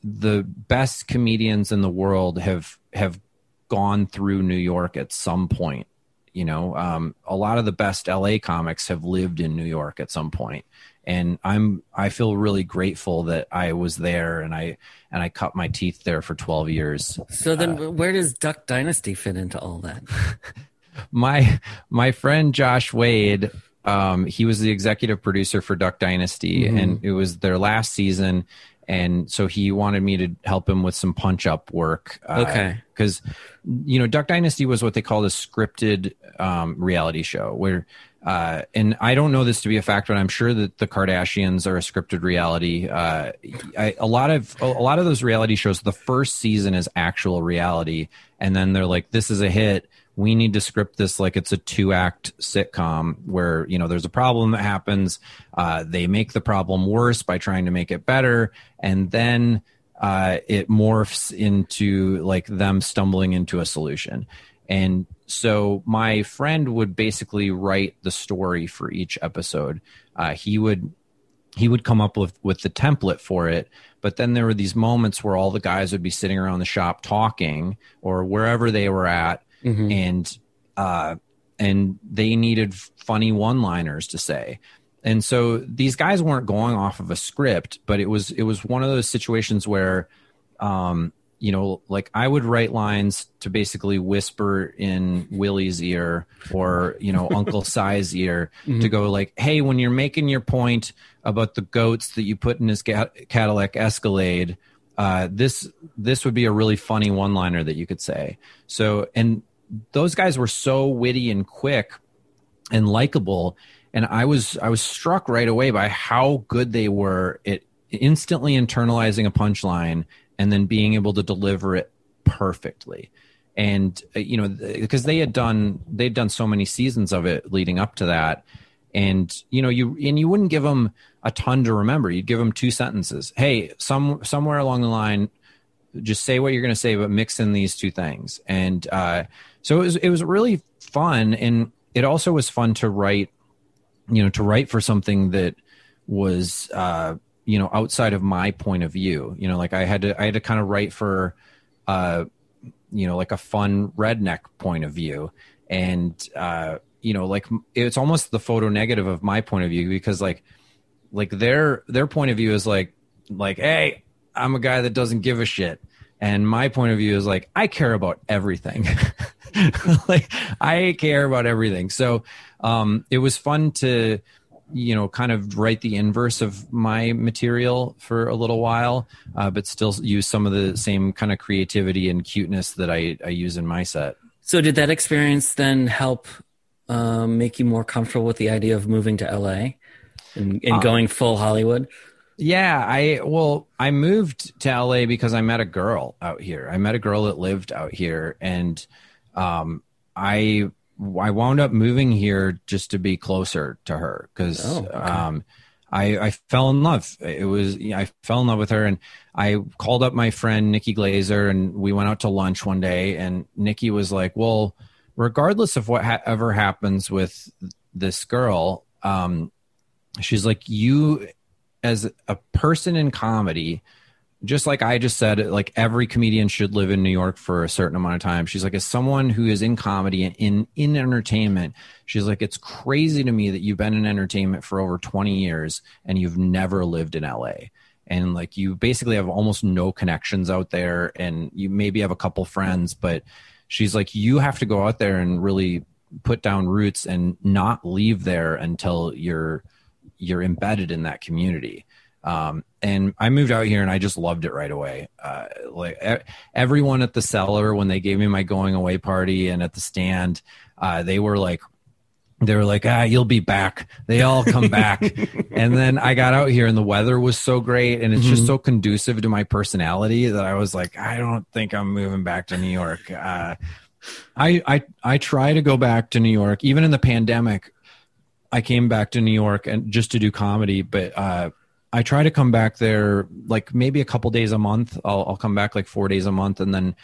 the best comedians in the world have have gone through new york at some point you know? Um, a lot of the best la comics have lived in new york at some point. And i'm i feel really grateful that i was there and i and i cut my teeth there for 12 years. So then, where does Duck Dynasty fit into all that? my my friend josh wade um, he was the executive producer for duck dynasty Mhm. and it was their last season and so he wanted me to help him with some punch up work. Uh, okay, because you know Duck Dynasty was what they called a scripted um, reality show where. Uh, and I don't know this to be a fact, but I'm sure that the Kardashians are a scripted reality. Uh, I, a lot of a lot of those reality shows, the first season is actual reality, and then they're like, "This is a hit we need to script this like it's a two act sitcom where you know there's a problem that happens uh, they make the problem worse by trying to make it better and then uh, it morphs into like them stumbling into a solution. And so my friend would basically write the story for each episode. Uh, he would he would come up with with the template for it but then there were these moments where all the guys would be sitting around the shop talking or wherever they were at mm-hmm. and uh, and they needed funny one-liners to say. And so these guys weren't going off of a script, but it was it was one of those situations where, um, you know, like I would write lines to basically whisper in Willie's ear or you know Uncle Si's ear mm-hmm. to go like, "Hey, when you're making your point about the goats that you put in his Cadillac Escalade, uh, this this would be a really funny one liner that you could say." So, and those guys were so witty and quick and likable and i was i was struck right away by how good they were at instantly internalizing a punchline and then being able to deliver it perfectly and uh, you know because they had done they'd done so many seasons of it leading up to that and you know you and you wouldn't give them a ton to remember. You'd give them two sentences. Hey some somewhere along the line just say what you're going to say but mix in these two things. And uh, so it was it was really fun. And it also was fun to write you know to write for something that was uh you know outside of my point of view. You know like i had to i had to kind of write for uh you know like a fun redneck point of view. And uh you know like it's almost the photo negative of my point of view because like like their their point of view is like like hey i'm a guy that doesn't give a shit. And my point of view is like i care about everything. Like I care about everything. So um, it was fun to you know kind of write the inverse of my material for a little while uh, but still use some of the same kind of creativity and cuteness that I, I use in my set. So did that experience then help um, make you more comfortable with the idea of moving to la and, and uh, going full hollywood yeah, I well, I moved to LA because I met a girl out here. I met a girl that lived out here and um, I I wound up moving here just to be closer to her because oh, okay. um, I, I fell in love. It was I fell in love with her, and I called up my friend Nikki Glazer, and we went out to lunch one day. And Nikki was like, "Well, regardless of what ha- ever happens with this girl, um, she's like you as a person in comedy." just like I just said, like every comedian should live in New York for a certain amount of time. She's like, as someone who is in comedy and in in entertainment, she's like, it's crazy to me that you've been in entertainment for over 20 years and you've never lived in LA. And like you basically have almost no connections out there and you maybe have a couple friends, but she's like, you have to go out there and really put down roots and not leave there until you're you're embedded in that community um, and I moved out here and I just loved it right away. Uh, like everyone at the cellar, when they gave me my going away party and at the stand, uh, they were like, they were like, ah, you'll be back. They all come back. and then I got out here and the weather was so great and it's mm-hmm. just so conducive to my personality that I was like, I don't think I'm moving back to New York. Uh, I, I, I try to go back to New York, even in the pandemic. I came back to New York and just to do comedy, but, uh, I try to come back there like maybe a couple days a month. I'll, I'll come back like four days a month, and then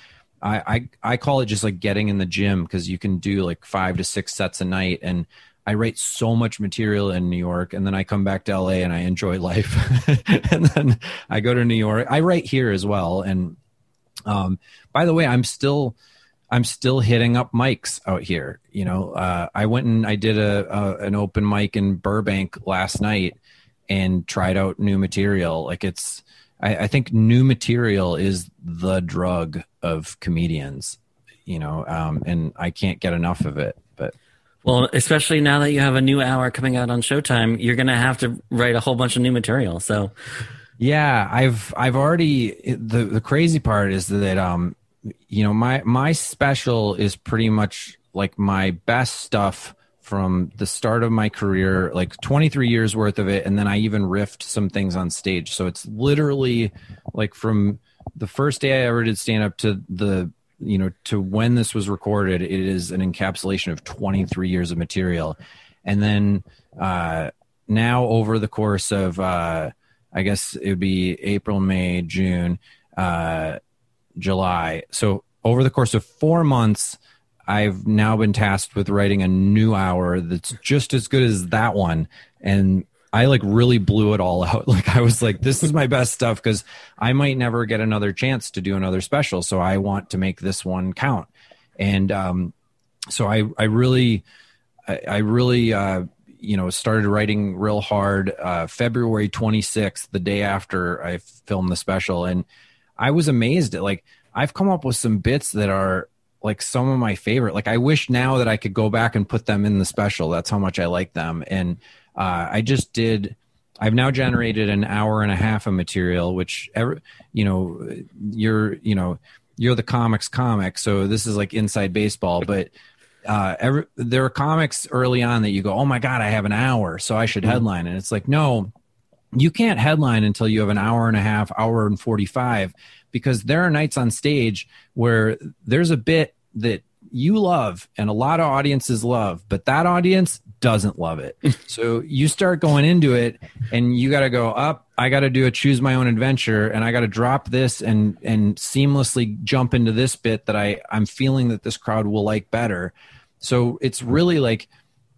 I I, I call it just like getting in the gym because you can do like five to six sets a night, and I write so much material in New York, and then I come back to LA and I enjoy life, and then I go to New York. I write here as well, and um, by the way, I'm still. I'm still hitting up mics out here. You know, uh, I went and I did a, a, an open mic in Burbank last night, and tried out new material. Like it's, I, I think new material is the drug of comedians, you know, um, and I can't get enough of it. But well, especially now that you have a new hour coming out on Showtime, you're going to have to write a whole bunch of new material. So Yeah, I've I've already the the crazy part is that um you know my my special is pretty much like my best stuff from the start of my career like 23 years worth of it and then I even riffed some things on stage. So it's literally like from the first day I ever did stand up to the you know to when this was recorded it is an encapsulation of 23 years of material and then uh now over the course of uh I guess it would be April, May, June, uh, July. So over the course of four months, I've now been tasked with writing a new hour that's just as good as that one. And I like really blew it all out. Like I was like, this is my best stuff because I might never get another chance to do another special. So I want to make this one count. And um, so I, I really, I, I really uh, you know started writing real hard uh, february 26th the day after i filmed the special and i was amazed at like i've come up with some bits that are like some of my favorite. Like i wish now that i could go back and put them in the special. That's how much i like them. And uh, i just did i've now generated an hour and a half of material which ever you know you're you know you're the comics comic so this is like inside baseball. But uh, every, there are comics early on that you go, oh my god, I have an hour, so I should mm-hmm. headline, and it's like, no, you can't headline until you have an hour and a half, hour and forty five, because there are nights on stage where there's a bit that you love and a lot of audiences love, but that audience doesn't love it. so you start going into it and you got to go up. I got to do a choose my own adventure and I got to drop this and, and seamlessly jump into this bit that I, I'm feeling that this crowd will like better. So it's really like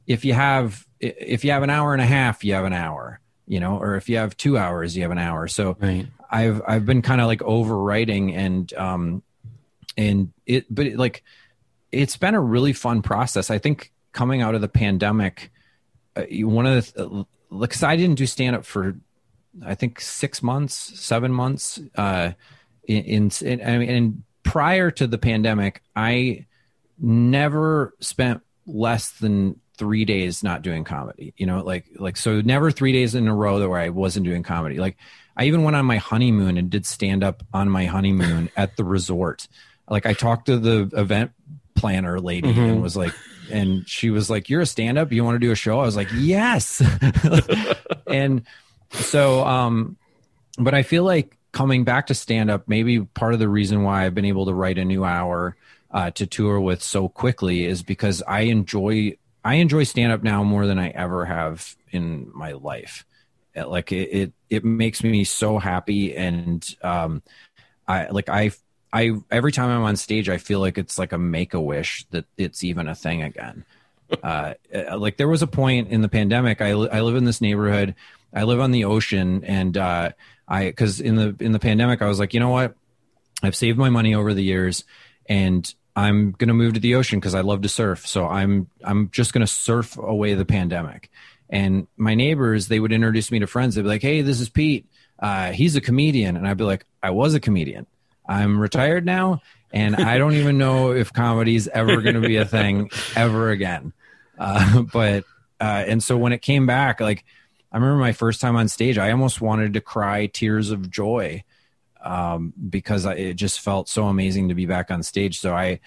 if you have, if you have an hour and a half, you have an hour, you know, or if you have two hours, you have an hour. So right. I've, I've been kind of like overwriting and, um, and it, but it, like, it's been a really fun process. I think coming out of the pandemic, uh, one of the uh, because I didn't do stand up for I think six months, seven months. Uh, in, in I mean, and prior to the pandemic, I never spent less than three days not doing comedy. You know, like like so never three days in a row that where I wasn't doing comedy. Like I even went on my honeymoon and did stand up on my honeymoon at the resort. Like I talked to the event planner lady mm-hmm. and was like and she was like you're a stand up you want to do a show i was like yes and so um but i feel like coming back to stand up maybe part of the reason why i've been able to write a new hour uh, to tour with so quickly is because i enjoy i enjoy stand up now more than i ever have in my life like it, it it makes me so happy and um i like i I every time I'm on stage, I feel like it's like a make a wish that it's even a thing again. Uh, uh, like there was a point in the pandemic. I I live in this neighborhood. I live on the ocean, and uh, I because in the in the pandemic, I was like, you know what? I've saved my money over the years, and I'm gonna move to the ocean because I love to surf. So I'm I'm just gonna surf away the pandemic. And my neighbors, they would introduce me to friends. They'd be like, "Hey, this is Pete. Uh, he's a comedian," and I'd be like, "I was a comedian." I'm retired now, and I don't even know if comedy is ever going to be a thing ever again. Uh, but uh, and so when it came back, like I remember my first time on stage, I almost wanted to cry tears of joy um, because I, it just felt so amazing to be back on stage. So I,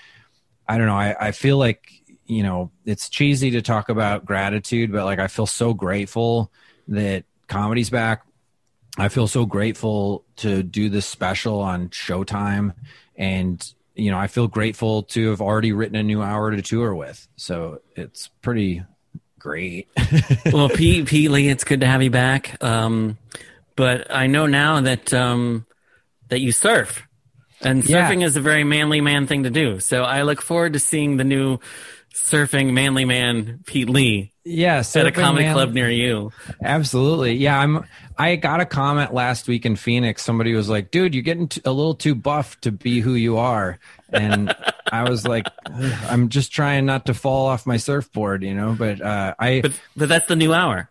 I don't know, I, I feel like you know it's cheesy to talk about gratitude, but like I feel so grateful that comedy's back I feel so grateful to do this special on Showtime. And, you know, I feel grateful to have already written a new hour to tour with. So it's pretty great. well, Pete, Pete Lee, it's good to have you back. Um, but I know now that, um, that you surf and surfing yeah. is a very manly man thing to do. So I look forward to seeing the new surfing manly man Pete Lee. Yeah, at a comedy man. club near you. Absolutely. Yeah, I'm. I got a comment last week in Phoenix. Somebody was like, "Dude, you're getting a little too buff to be who you are," and I was like, "I'm just trying not to fall off my surfboard," you know. But uh, I. But, but that's the new hour.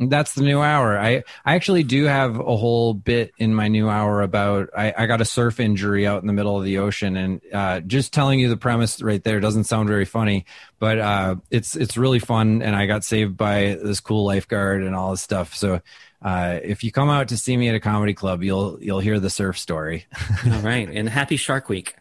That's the new hour. I, I actually do have a whole bit in my new hour about I, I got a surf injury out in the middle of the ocean, and uh, just telling you the premise right there doesn't sound very funny, but uh, it's it's really fun, and I got saved by this cool lifeguard and all this stuff. So uh, if you come out to see me at a comedy club, you'll you'll hear the surf story. All right, and happy Shark Week.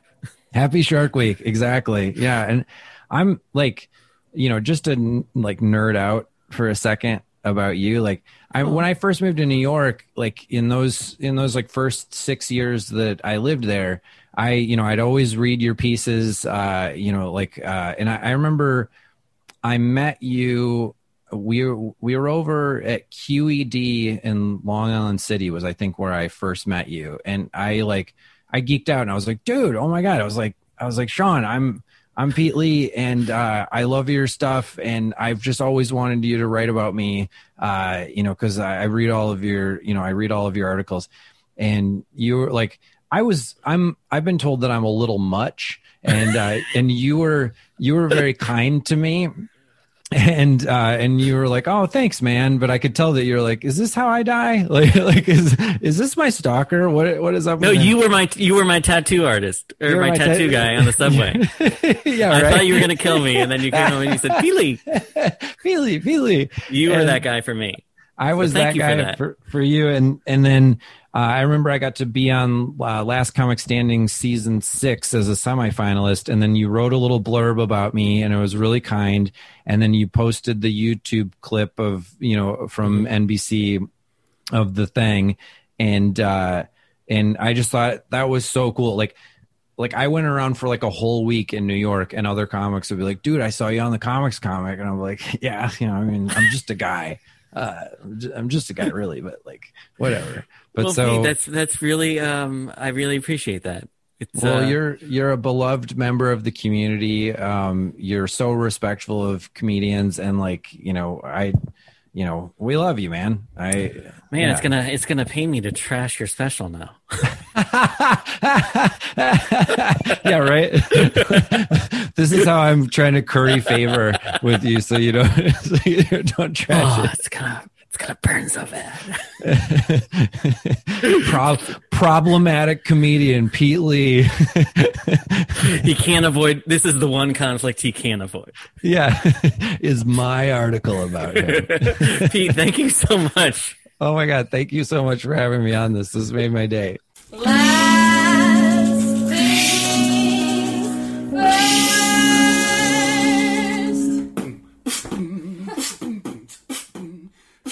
Happy Shark Week, exactly. Yeah, and I'm like, you know, just to like nerd out for a second about you like I, when i first moved to new york like in those in those like first six years that i lived there i you know i'd always read your pieces uh you know like uh and i, I remember i met you we were, we were over at qed in long island city was i think where i first met you. And i like i geeked out and i was like dude oh my god. I was like i was like sean i'm I'm Pete Lee, and uh, I love your stuff. And I've just always wanted you to write about me, uh, you know, because I, I, read all of your, you know, I read all of your articles. And you were like, I was, I'm, I've been told that I'm a little much, and uh, and you were, you were very kind to me, and uh and you were like oh thanks man. But i could tell that you're like is this how i die? Like like is is this my stalker? What what is up no you were my you were my tattoo artist or my, my, tattoo ta- guy on the subway. Yeah i right? thought you were gonna kill me and then you came over and you said feely. Feely feely. You were and that guy for me i was that guy for, that. for, for you and and then uh, I remember I got to be on uh, Last Comic Standing season six as a semifinalist, and then you wrote a little blurb about me, and it was really kind. And then you posted the YouTube clip of you know from NBC of the thing, and uh, and I just thought that was so cool. Like like I went around for like a whole week in New York, and other comics would be like, "Dude, I saw you on the comics comic," and I'm like, "Yeah, you know, I mean, I'm just a guy." Uh, I'm just a guy, really, but like whatever. But well, so Pete, that's that's really um, I really appreciate that. It's, well, uh, you're you're a beloved member of the community. Um, you're so respectful of comedians, and like you know, I, you know, we love you, man. I man, yeah. it's gonna it's gonna pay me to trash your special now. yeah, right. this is how I'm trying to curry favor with you, so you don't so you don't trash oh, it. It's gonna it's gonna burn so bad. Pro- problematic comedian Pete Lee. he can't avoid. This is the one conflict he can't avoid. Yeah, is my article about him. Pete, thank you so much. Oh my god, thank you so much for having me on this. This made my day.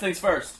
Things first.